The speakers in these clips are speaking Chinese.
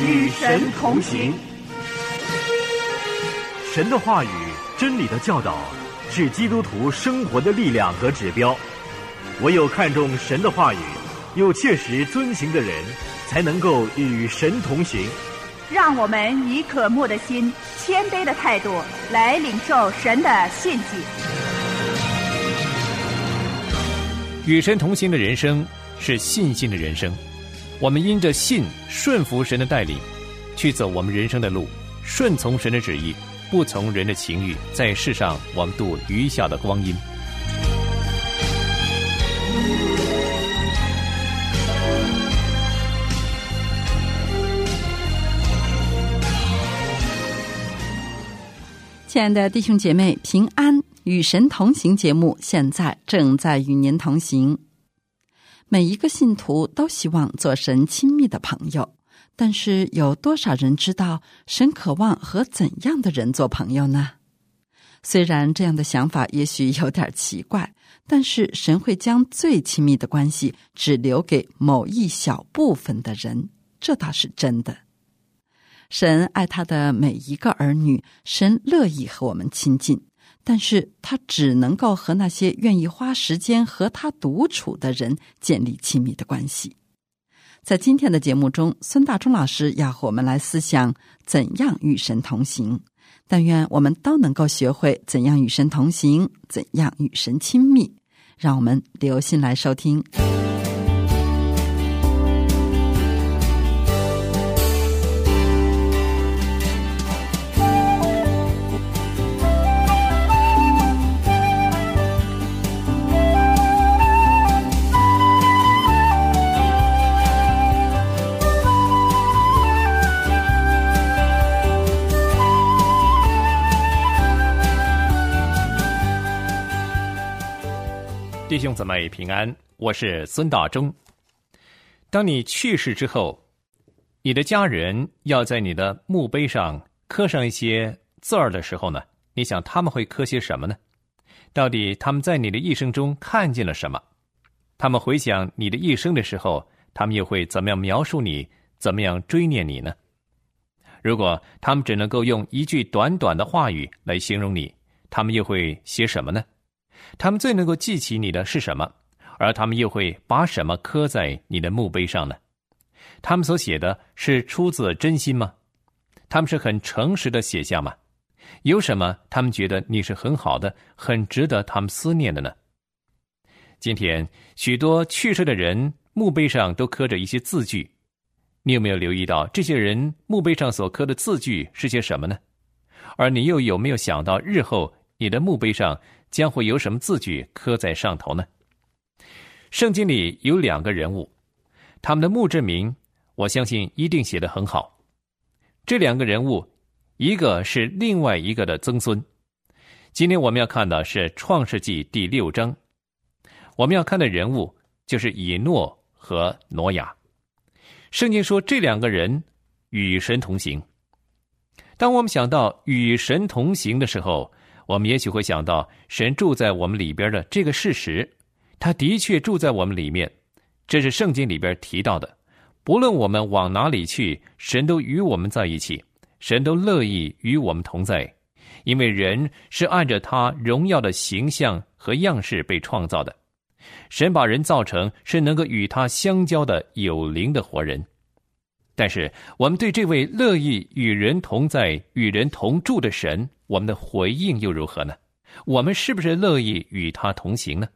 与神同行。神的话语、真理的教导，是基督徒生活的力量和指标。唯有看重神的话语，又切实遵行的人，才能够与神同行。让我们以渴慕的心、谦卑的态度来领受神的信息。与神同行的人生是信心的人生。我们因着信顺服神的带领，去走我们人生的路，顺从神的旨意，不从人的情欲，在世上我们度余下的光阴。亲爱的弟兄姐妹，平安与神同行节目现在正在与您同行。每一个信徒都希望做神亲密的朋友，但是有多少人知道神渴望和怎样的人做朋友呢？虽然这样的想法也许有点奇怪，但是神会将最亲密的关系只留给某一小部分的人，这倒是真的。神爱他的每一个儿女，神乐意和我们亲近，但是他只能够和那些愿意花时间和他独处的人建立亲密的关系。在今天的节目中，孙大中老师要和我们来思想怎样与神同行。但愿我们都能够学会怎样与神同行，怎样与神亲密。让我们留心来收听。弟兄姊妹平安，我是孙大中。当你去世之后，你的家人要在你的墓碑上刻上一些字儿的时候呢，你想他们会刻些什么呢？到底他们在你的一生中看见了什么？他们回想你的一生的时候，他们又会怎么样描述你？怎么样追念你呢？如果他们只能够用一句短短的话语来形容你，他们又会写什么呢？他们最能够记起你的是什么？而他们又会把什么刻在你的墓碑上呢？他们所写的是出自真心吗？他们是很诚实的写下吗？有什么他们觉得你是很好的、很值得他们思念的呢？今天许多去世的人墓碑上都刻着一些字句，你有没有留意到这些人墓碑上所刻的字句是些什么呢？而你又有没有想到日后你的墓碑上？将会有什么字句刻在上头呢？圣经里有两个人物，他们的墓志铭，我相信一定写得很好。这两个人物，一个是另外一个的曾孙。今天我们要看的是《创世纪》第六章，我们要看的人物就是以诺和挪亚。圣经说这两个人与神同行。当我们想到与神同行的时候，我们也许会想到神住在我们里边的这个事实，他的确住在我们里面，这是圣经里边提到的。不论我们往哪里去，神都与我们在一起，神都乐意与我们同在，因为人是按着他荣耀的形象和样式被创造的，神把人造成是能够与他相交的有灵的活人。但是，我们对这位乐意与人同在、与人同住的神，我们的回应又如何呢？我们是不是乐意与他同行呢？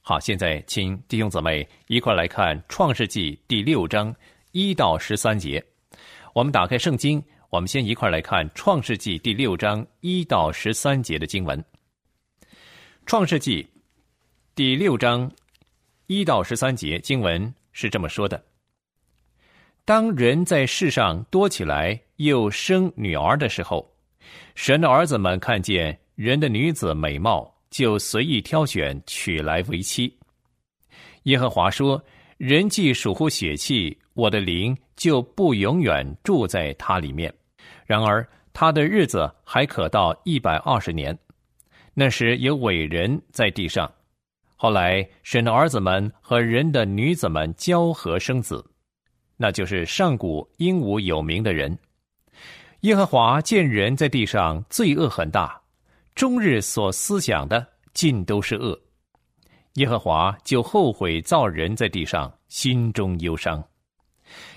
好，现在请弟兄姊妹一块来看《创世纪》第六章一到十三节。我们打开圣经，我们先一块来看《创世纪》第六章一到十三节的经文。《创世纪》第六章一到十三节经文是这么说的。当人在世上多起来，又生女儿的时候，神的儿子们看见人的女子美貌，就随意挑选娶来为妻。耶和华说：“人既属乎血气，我的灵就不永远住在他里面。然而他的日子还可到一百二十年。那时有伟人在地上。后来神的儿子们和人的女子们交合生子。”那就是上古英武有名的人。耶和华见人在地上罪恶很大，终日所思想的尽都是恶。耶和华就后悔造人在地上，心中忧伤。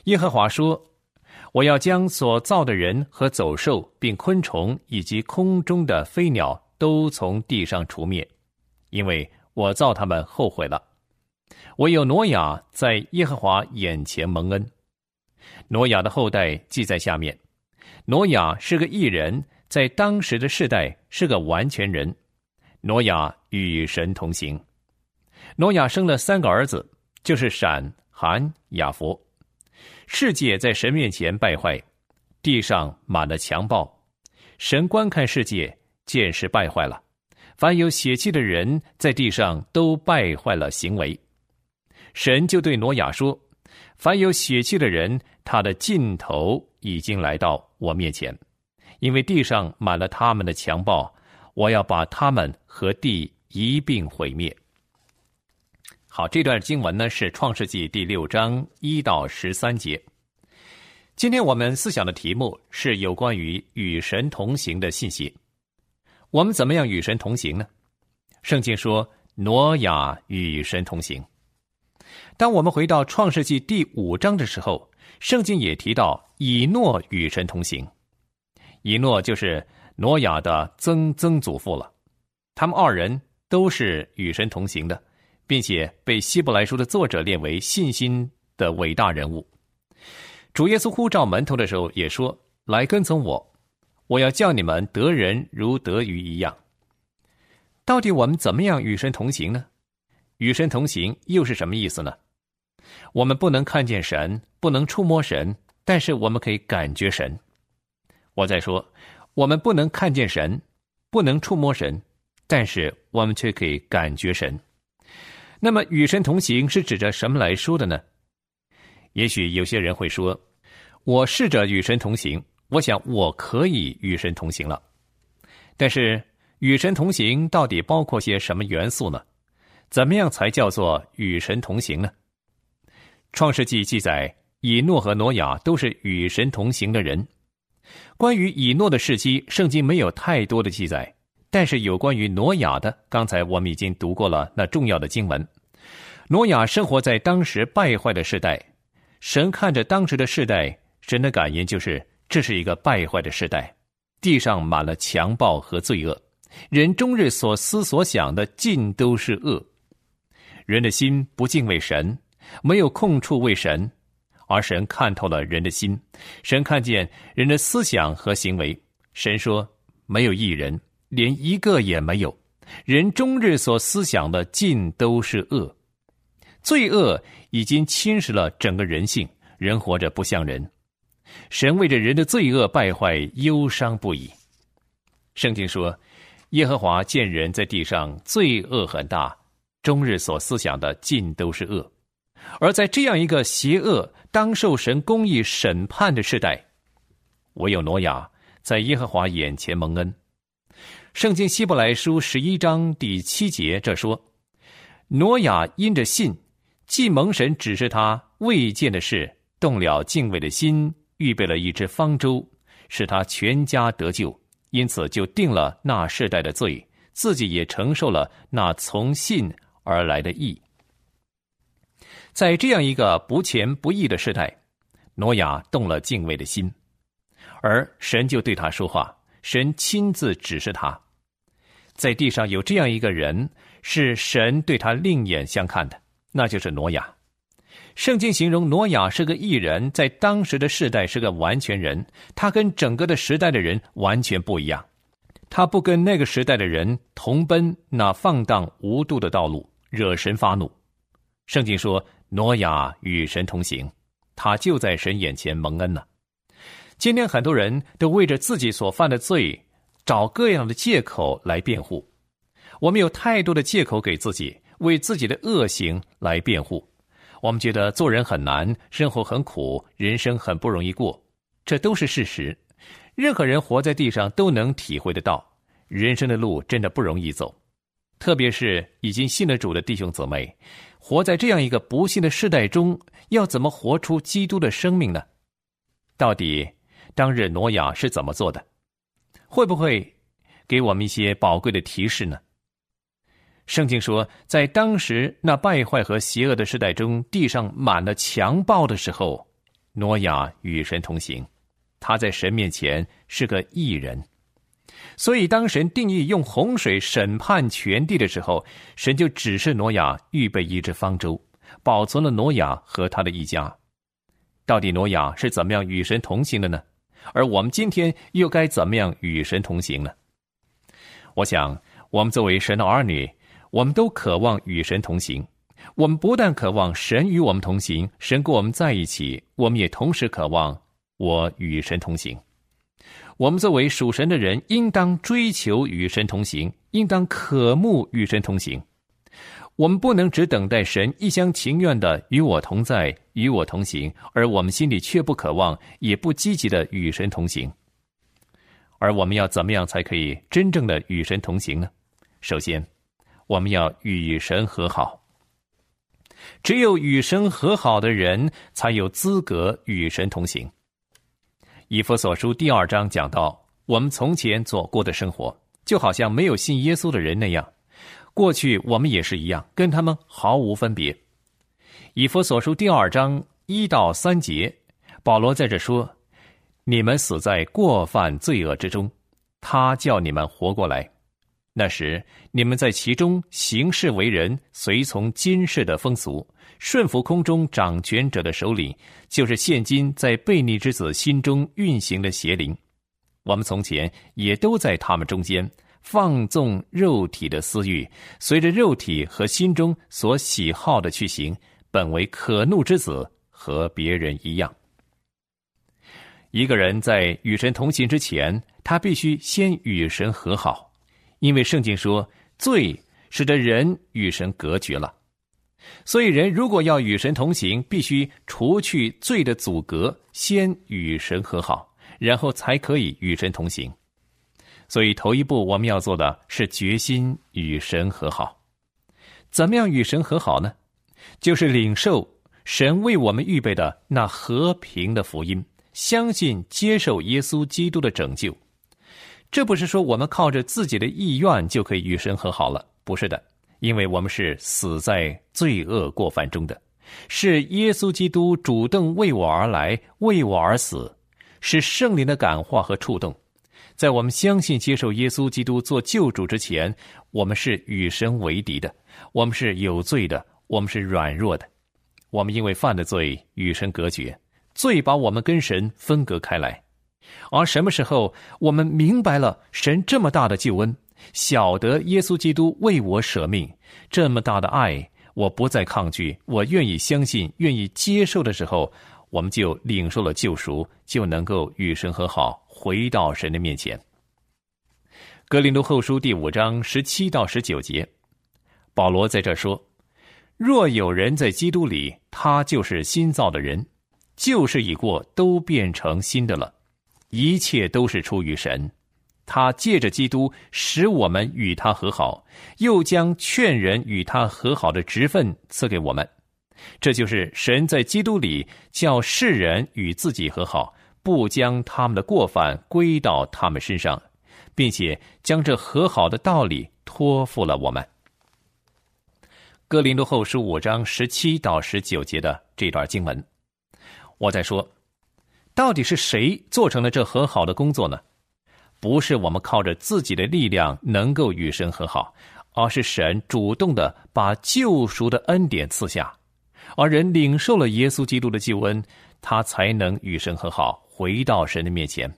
耶和华说：“我要将所造的人和走兽，并昆虫以及空中的飞鸟，都从地上除灭，因为我造他们后悔了。唯有挪亚在耶和华眼前蒙恩。挪亚的后代记在下面。”挪亚是个异人，在当时的世代是个完全人。挪亚与神同行。挪亚生了三个儿子，就是闪、含、雅弗。世界在神面前败坏，地上满了强暴。神观看世界，见是败坏了。凡有血气的人在地上都败坏了行为。神就对挪亚说：“凡有血气的人，他的尽头已经来到。”我面前，因为地上满了他们的强暴，我要把他们和地一并毁灭。好，这段经文呢是《创世纪》第六章一到十三节。今天我们思想的题目是有关于与神同行的信息。我们怎么样与神同行呢？圣经说，挪亚与神同行。当我们回到《创世纪》第五章的时候。圣经也提到以诺与神同行，以诺就是挪亚的曾曾祖父了。他们二人都是与神同行的，并且被希伯来书的作者列为信心的伟大人物。主耶稣呼召门徒的时候也说：“来跟从我，我要叫你们得人如得鱼一样。”到底我们怎么样与神同行呢？与神同行又是什么意思呢？我们不能看见神，不能触摸神，但是我们可以感觉神。我在说，我们不能看见神，不能触摸神，但是我们却可以感觉神。那么，与神同行是指着什么来说的呢？也许有些人会说：“我试着与神同行，我想我可以与神同行了。”但是，与神同行到底包括些什么元素呢？怎么样才叫做与神同行呢？创世纪记载，以诺和挪亚都是与神同行的人。关于以诺的事迹，圣经没有太多的记载，但是有关于挪亚的，刚才我们已经读过了那重要的经文。挪亚生活在当时败坏的时代，神看着当时的世代，神的感言就是：这是一个败坏的时代，地上满了强暴和罪恶，人终日所思所想的尽都是恶，人的心不敬畏神。没有空处为神，而神看透了人的心，神看见人的思想和行为。神说：“没有一人，连一个也没有。人终日所思想的尽都是恶，罪恶已经侵蚀了整个人性，人活着不像人。神为着人的罪恶败坏忧伤不已。圣经说：耶和华见人在地上罪恶很大，终日所思想的尽都是恶。”而在这样一个邪恶、当受神公义审判的时代，唯有挪亚在耶和华眼前蒙恩。圣经希伯来书十一章第七节这说：“挪亚因着信，既蒙神指示他未见的事，动了敬畏的心，预备了一只方舟，使他全家得救，因此就定了那世代的罪，自己也承受了那从信而来的义。”在这样一个不前不义的时代，挪亚动了敬畏的心，而神就对他说话，神亲自指示他，在地上有这样一个人，是神对他另眼相看的，那就是挪亚。圣经形容挪亚是个异人，在当时的世代是个完全人，他跟整个的时代的人完全不一样，他不跟那个时代的人同奔那放荡无度的道路，惹神发怒。圣经说。挪亚与神同行，他就在神眼前蒙恩了。今天很多人都为着自己所犯的罪，找各样的借口来辩护。我们有太多的借口给自己，为自己的恶行来辩护。我们觉得做人很难，生活很苦，人生很不容易过，这都是事实。任何人活在地上都能体会得到，人生的路真的不容易走。特别是已经信了主的弟兄姊妹，活在这样一个不幸的世代中，要怎么活出基督的生命呢？到底当日挪亚是怎么做的？会不会给我们一些宝贵的提示呢？圣经说，在当时那败坏和邪恶的时代中，地上满了强暴的时候，挪亚与神同行，他在神面前是个义人。所以，当神定义用洪水审判全地的时候，神就指示挪亚预备一只方舟，保存了挪亚和他的一家。到底挪亚是怎么样与神同行的呢？而我们今天又该怎么样与神同行呢？我想，我们作为神的儿女。我们都渴望与神同行，我们不但渴望神与我们同行，神跟我们在一起，我们也同时渴望我与神同行。我们作为属神的人，应当追求与神同行，应当渴慕与神同行。我们不能只等待神一厢情愿的与我同在、与我同行，而我们心里却不渴望，也不积极的与神同行。而我们要怎么样才可以真正的与神同行呢？首先。我们要与神和好，只有与神和好的人，才有资格与神同行。以弗所书第二章讲到，我们从前所过的生活，就好像没有信耶稣的人那样，过去我们也是一样，跟他们毫无分别。以弗所书第二章一到三节，保罗在这说：“你们死在过犯罪恶之中，他叫你们活过来。”那时，你们在其中行事为人，随从今世的风俗，顺服空中掌权者的首领，就是现今在悖逆之子心中运行的邪灵。我们从前也都在他们中间放纵肉体的私欲，随着肉体和心中所喜好的去行，本为可怒之子，和别人一样。一个人在与神同行之前，他必须先与神和好。因为圣经说，罪使得人与神隔绝了，所以人如果要与神同行，必须除去罪的阻隔，先与神和好，然后才可以与神同行。所以头一步我们要做的是决心与神和好。怎么样与神和好呢？就是领受神为我们预备的那和平的福音，相信接受耶稣基督的拯救。这不是说我们靠着自己的意愿就可以与神和好了，不是的，因为我们是死在罪恶过犯中的，是耶稣基督主动为我而来，为我而死，是圣灵的感化和触动。在我们相信接受耶稣基督做救主之前，我们是与神为敌的，我们是有罪的，我们是软弱的，我们因为犯的罪与神隔绝，罪把我们跟神分隔开来。而什么时候我们明白了神这么大的救恩，晓得耶稣基督为我舍命，这么大的爱，我不再抗拒，我愿意相信，愿意接受的时候，我们就领受了救赎，就能够与神和好，回到神的面前。格林多后书第五章十七到十九节，保罗在这说：“若有人在基督里，他就是新造的人，旧事已过，都变成新的了。”一切都是出于神，他借着基督使我们与他和好，又将劝人与他和好的职分赐给我们。这就是神在基督里叫世人与自己和好，不将他们的过犯归到他们身上，并且将这和好的道理托付了我们。哥林多后书五章十七到十九节的这段经文，我在说。到底是谁做成了这和好的工作呢？不是我们靠着自己的力量能够与神和好，而是神主动的把救赎的恩典赐下，而人领受了耶稣基督的救恩，他才能与神和好，回到神的面前。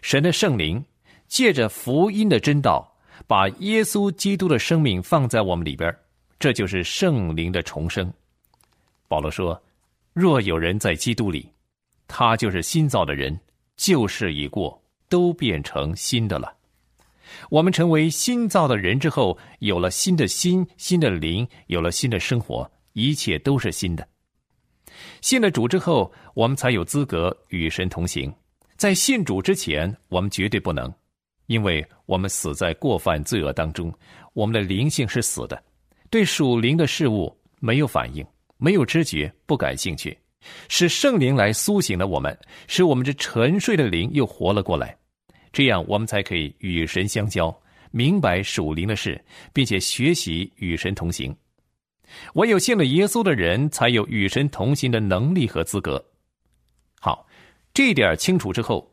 神的圣灵借着福音的真道，把耶稣基督的生命放在我们里边，这就是圣灵的重生。保罗说：“若有人在基督里。”他就是新造的人，旧事已过，都变成新的了。我们成为新造的人之后，有了新的心、新的灵，有了新的生活，一切都是新的。信了主之后，我们才有资格与神同行。在信主之前，我们绝对不能。因为我们死在过犯罪恶当中，我们的灵性是死的，对属灵的事物没有反应，没有知觉，不感兴趣。是圣灵来苏醒了我们，使我们这沉睡的灵又活了过来，这样我们才可以与神相交，明白属灵的事，并且学习与神同行。唯有信了耶稣的人，才有与神同行的能力和资格。好，这点清楚之后，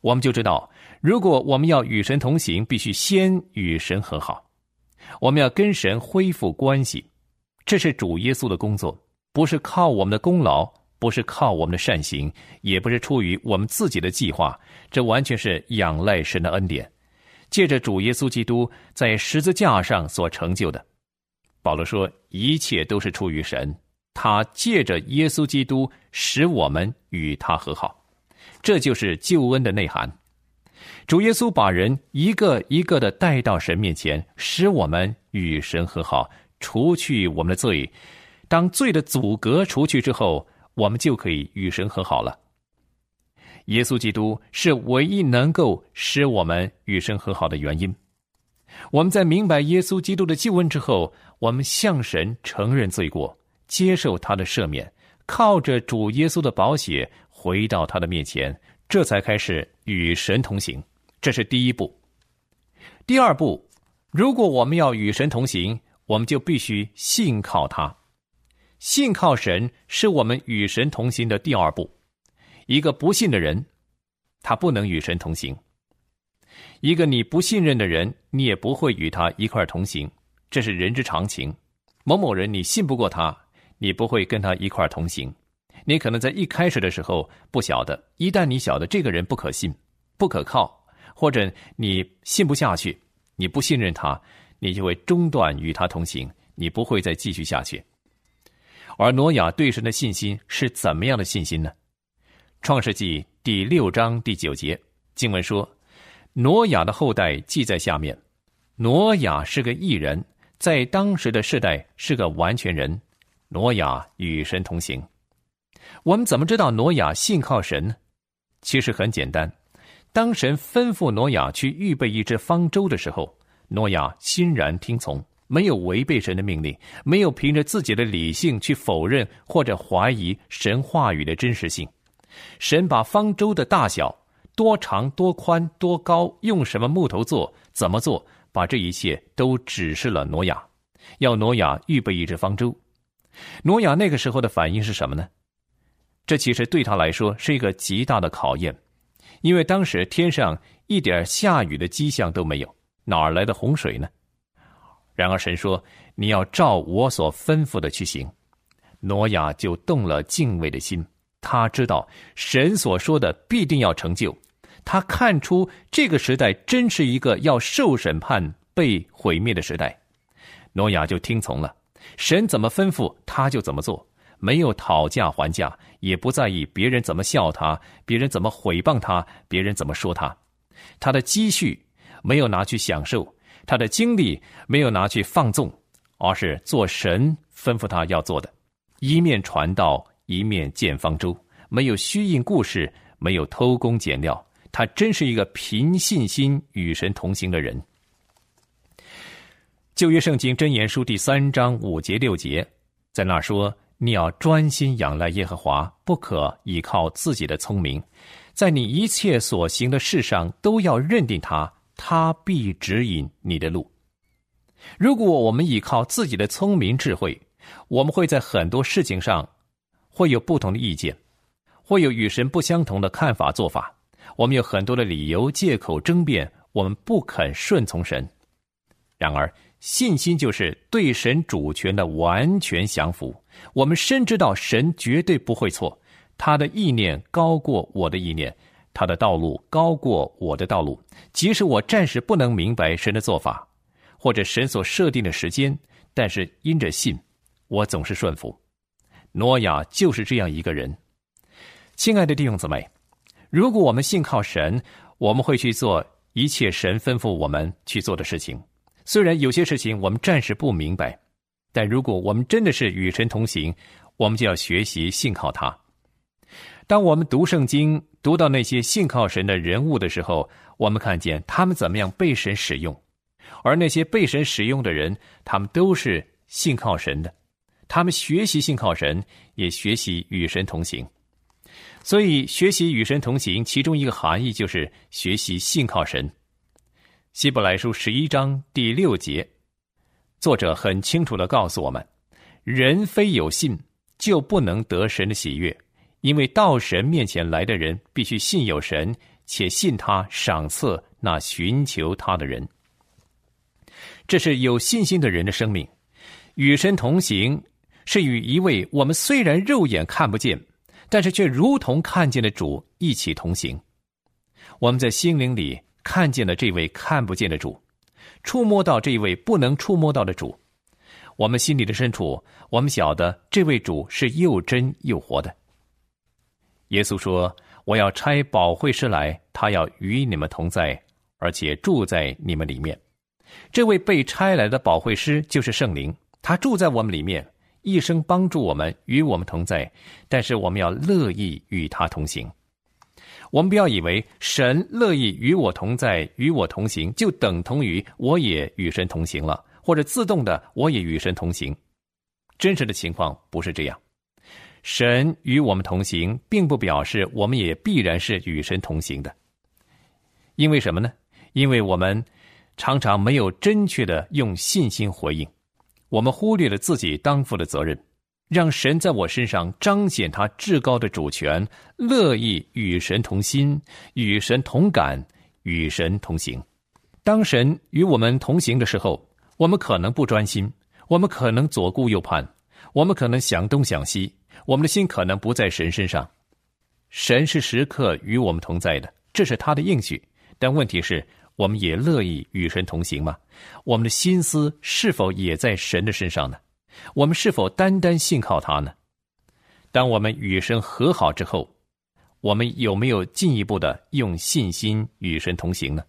我们就知道，如果我们要与神同行，必须先与神和好。我们要跟神恢复关系，这是主耶稣的工作，不是靠我们的功劳。不是靠我们的善行，也不是出于我们自己的计划，这完全是仰赖神的恩典，借着主耶稣基督在十字架上所成就的。保罗说，一切都是出于神，他借着耶稣基督使我们与他和好，这就是救恩的内涵。主耶稣把人一个一个的带到神面前，使我们与神和好，除去我们的罪。当罪的阻隔除去之后，我们就可以与神和好了。耶稣基督是唯一能够使我们与神和好的原因。我们在明白耶稣基督的救恩之后，我们向神承认罪过，接受他的赦免，靠着主耶稣的宝血回到他的面前，这才开始与神同行。这是第一步。第二步，如果我们要与神同行，我们就必须信靠他。信靠神是我们与神同行的第二步。一个不信的人，他不能与神同行；一个你不信任的人，你也不会与他一块同行。这是人之常情。某某人你信不过他，你不会跟他一块同行。你可能在一开始的时候不晓得，一旦你晓得这个人不可信、不可靠，或者你信不下去，你不信任他，你就会中断与他同行，你不会再继续下去。而挪亚对神的信心是怎么样的信心呢？创世纪第六章第九节经文说：“挪亚的后代记在下面。挪亚是个异人，在当时的世代是个完全人。挪亚与神同行。我们怎么知道挪亚信靠神呢？其实很简单，当神吩咐挪亚去预备一只方舟的时候，挪亚欣然听从。”没有违背神的命令，没有凭着自己的理性去否认或者怀疑神话语的真实性。神把方舟的大小、多长、多宽、多高，用什么木头做，怎么做，把这一切都指示了挪亚，要挪亚预备一只方舟。挪亚那个时候的反应是什么呢？这其实对他来说是一个极大的考验，因为当时天上一点下雨的迹象都没有，哪儿来的洪水呢？然而神说：“你要照我所吩咐的去行。”挪亚就动了敬畏的心。他知道神所说的必定要成就。他看出这个时代真是一个要受审判、被毁灭的时代。挪亚就听从了神怎么吩咐，他就怎么做，没有讨价还价，也不在意别人怎么笑他，别人怎么毁谤他，别人怎么说他。他的积蓄没有拿去享受。他的精力没有拿去放纵，而是做神吩咐他要做的，一面传道，一面建方舟，没有虚应故事，没有偷工减料。他真是一个凭信心与神同行的人。旧约圣经箴言书第三章五节六节，在那说：“你要专心仰赖耶和华，不可依靠自己的聪明，在你一切所行的事上都要认定他。”他必指引你的路。如果我们依靠自己的聪明智慧，我们会在很多事情上会有不同的意见，会有与神不相同的看法做法。我们有很多的理由、借口争辩，我们不肯顺从神。然而，信心就是对神主权的完全降服。我们深知道神绝对不会错，他的意念高过我的意念。他的道路高过我的道路，即使我暂时不能明白神的做法，或者神所设定的时间，但是因着信，我总是顺服。挪亚就是这样一个人。亲爱的弟兄姊妹，如果我们信靠神，我们会去做一切神吩咐我们去做的事情。虽然有些事情我们暂时不明白，但如果我们真的是与神同行，我们就要学习信靠他。当我们读圣经，读到那些信靠神的人物的时候，我们看见他们怎么样被神使用，而那些被神使用的人，他们都是信靠神的，他们学习信靠神，也学习与神同行。所以，学习与神同行，其中一个含义就是学习信靠神。希伯来书十一章第六节，作者很清楚的告诉我们：人非有信，就不能得神的喜悦。因为到神面前来的人，必须信有神，且信他赏赐那寻求他的人。这是有信心的人的生命。与神同行，是与一位我们虽然肉眼看不见，但是却如同看见的主一起同行。我们在心灵里看见了这位看不见的主，触摸到这位不能触摸到的主。我们心里的深处，我们晓得这位主是又真又活的。耶稣说：“我要差保惠师来，他要与你们同在，而且住在你们里面。这位被差来的保惠师就是圣灵，他住在我们里面，一生帮助我们，与我们同在。但是我们要乐意与他同行。我们不要以为神乐意与我同在，与我同行，就等同于我也与神同行了，或者自动的我也与神同行。真实的情况不是这样。”神与我们同行，并不表示我们也必然是与神同行的。因为什么呢？因为我们常常没有正确的用信心回应，我们忽略了自己当负的责任，让神在我身上彰显他至高的主权，乐意与神同心，与神同感，与神同行。当神与我们同行的时候，我们可能不专心，我们可能左顾右盼，我们可能想东想西。我们的心可能不在神身上，神是时刻与我们同在的，这是他的应许。但问题是，我们也乐意与神同行吗？我们的心思是否也在神的身上呢？我们是否单单信靠他呢？当我们与神和好之后，我们有没有进一步的用信心与神同行呢？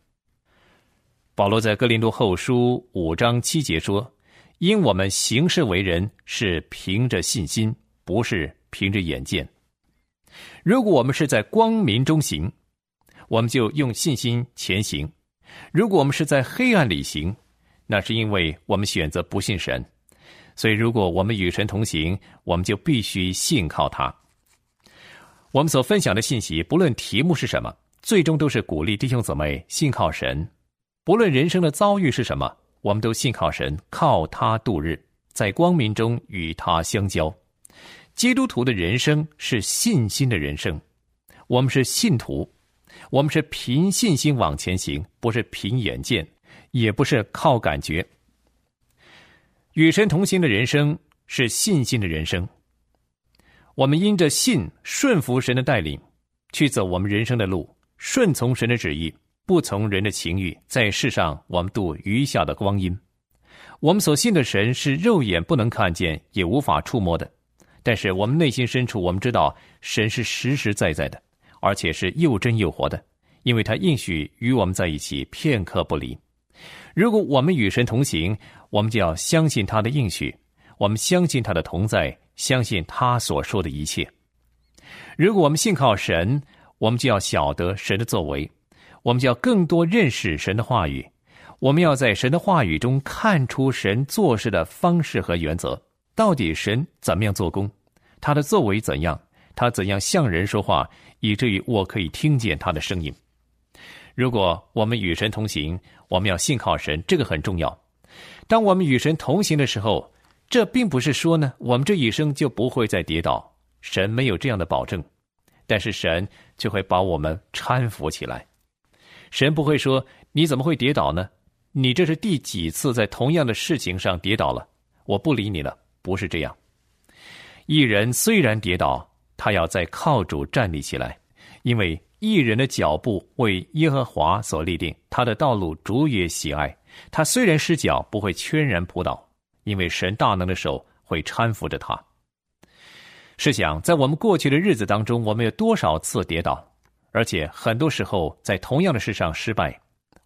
保罗在哥林多后书五章七节说：“因我们行事为人是凭着信心。”不是凭着眼见。如果我们是在光明中行，我们就用信心前行；如果我们是在黑暗里行，那是因为我们选择不信神。所以，如果我们与神同行，我们就必须信靠他。我们所分享的信息，不论题目是什么，最终都是鼓励弟兄姊妹信靠神。不论人生的遭遇是什么，我们都信靠神，靠他度日，在光明中与他相交。基督徒的人生是信心的人生，我们是信徒，我们是凭信心往前行，不是凭眼见，也不是靠感觉。与神同行的人生是信心的人生，我们因着信顺服神的带领，去走我们人生的路，顺从神的旨意，不从人的情欲，在世上我们度余下的光阴。我们所信的神是肉眼不能看见，也无法触摸的。但是我们内心深处，我们知道神是实实在在的，而且是又真又活的，因为他应许与我们在一起，片刻不离。如果我们与神同行，我们就要相信他的应许，我们相信他的同在，相信他所说的一切。如果我们信靠神，我们就要晓得神的作为，我们就要更多认识神的话语，我们要在神的话语中看出神做事的方式和原则。到底神怎么样做工？他的作为怎样？他怎样向人说话，以至于我可以听见他的声音？如果我们与神同行，我们要信靠神，这个很重要。当我们与神同行的时候，这并不是说呢，我们这一生就不会再跌倒。神没有这样的保证，但是神就会把我们搀扶起来。神不会说：“你怎么会跌倒呢？你这是第几次在同样的事情上跌倒了？我不理你了。”不是这样，一人虽然跌倒，他要再靠主站立起来，因为一人的脚步为耶和华所立定，他的道路主也喜爱。他虽然失脚，不会全然扑倒，因为神大能的手会搀扶着他。试想，在我们过去的日子当中，我们有多少次跌倒，而且很多时候在同样的事上失败，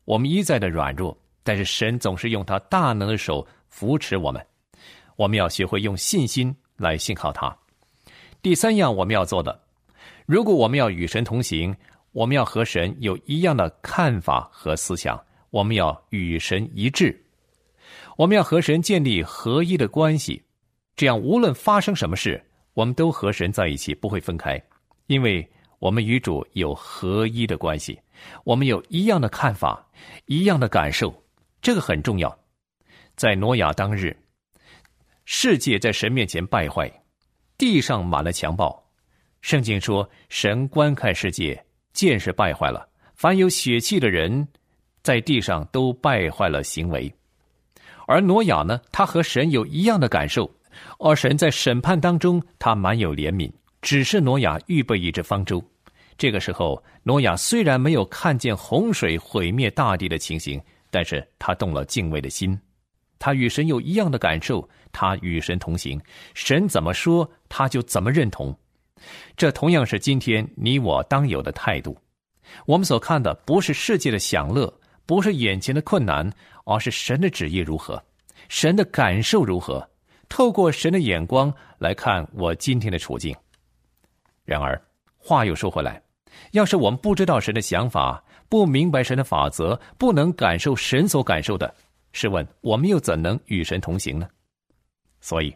我们一再的软弱，但是神总是用他大能的手扶持我们。我们要学会用信心来信靠他。第三样我们要做的，如果我们要与神同行，我们要和神有一样的看法和思想，我们要与神一致，我们要和神建立合一的关系，这样无论发生什么事，我们都和神在一起，不会分开，因为我们与主有合一的关系，我们有一样的看法，一样的感受，这个很重要。在挪亚当日，世界在神面前败坏，地上满了强暴。圣经说，神观看世界，见识败坏了，凡有血气的人，在地上都败坏了行为。而挪亚呢，他和神有一样的感受，而神在审判当中，他满有怜悯，只是挪亚预备一只方舟。这个时候，挪亚虽然没有看见洪水毁灭大地的情形，但是他动了敬畏的心，他与神有一样的感受，他与神同行，神怎么说，他就怎么认同。这同样是今天你我当有的态度。我们所看的不是世界的享乐，不是眼前的困难，而是神的旨意如何，神的感受如何。透过神的眼光来看我今天的处境。然而，话又说回来，要是我们不知道神的想法，不明白神的法则，不能感受神所感受的，试问我们又怎能与神同行呢？所以，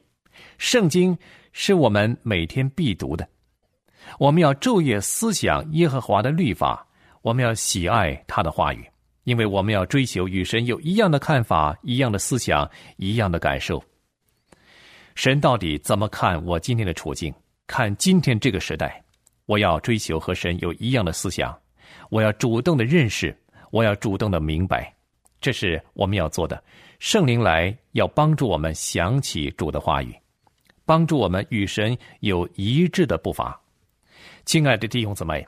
圣经是我们每天必读的。我们要昼夜思想耶和华的律法，我们要喜爱他的话语，因为我们要追求与神有一样的看法、一样的思想、一样的感受。神到底怎么看我今天的处境？看今天这个时代，我要追求和神有一样的思想，我要主动的认识，我要主动的明白，这是我们要做的。圣灵来要帮助我们想起主的话语，帮助我们与神有一致的步伐。亲爱的弟兄姊妹，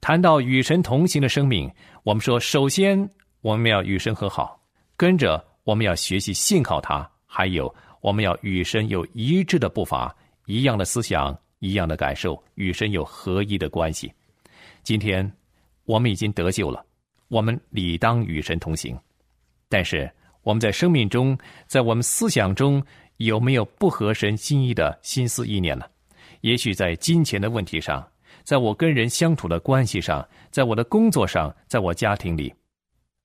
谈到与神同行的生命，我们说，首先我们要与神和好，跟着我们要学习信靠他，还有我们要与神有一致的步伐，一样的思想，一样的感受，与神有合一的关系。今天我们已经得救了，我们理当与神同行。但是我们在生命中，在我们思想中，有没有不合神心意的心思意念呢？也许在金钱的问题上。在我跟人相处的关系上，在我的工作上，在我家庭里，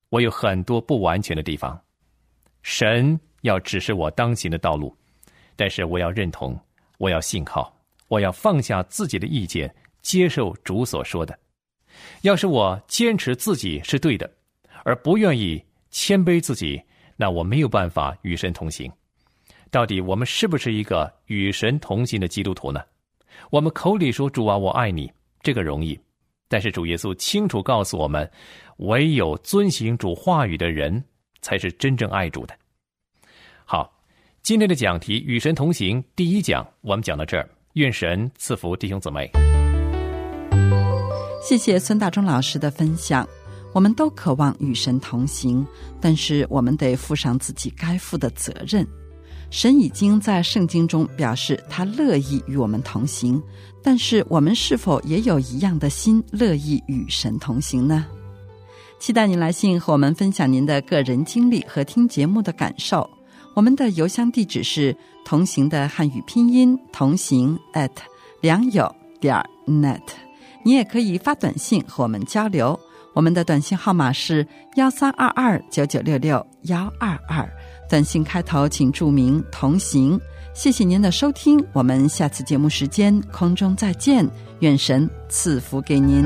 我有很多不完全的地方。神要指示我当行的道路，但是我要认同，我要信靠，我要放下自己的意见，接受主所说的。要是我坚持自己是对的，而不愿意谦卑自己，那我没有办法与神同行。到底我们是不是一个与神同行的基督徒呢？我们口里说“主啊，我爱你”，这个容易，但是主耶稣清楚告诉我们，唯有遵行主话语的人，才是真正爱主的。好，今天的讲题《与神同行》第一讲，我们讲到这儿。愿神赐福弟兄姊妹。谢谢孙大中老师的分享。我们都渴望与神同行，但是我们得负上自己该负的责任。神已经在圣经中表示，他乐意与我们同行，但是我们是否也有一样的心，乐意与神同行呢？期待您来信和我们分享您的个人经历和听节目的感受。我们的邮箱地址是同行的汉语拼音同行 at 良友点 net。你也可以发短信和我们交流，我们的短信号码是幺三二二九九六六幺二二。短信开头请注明“同行”，谢谢您的收听，我们下次节目时间空中再见，愿神赐福给您。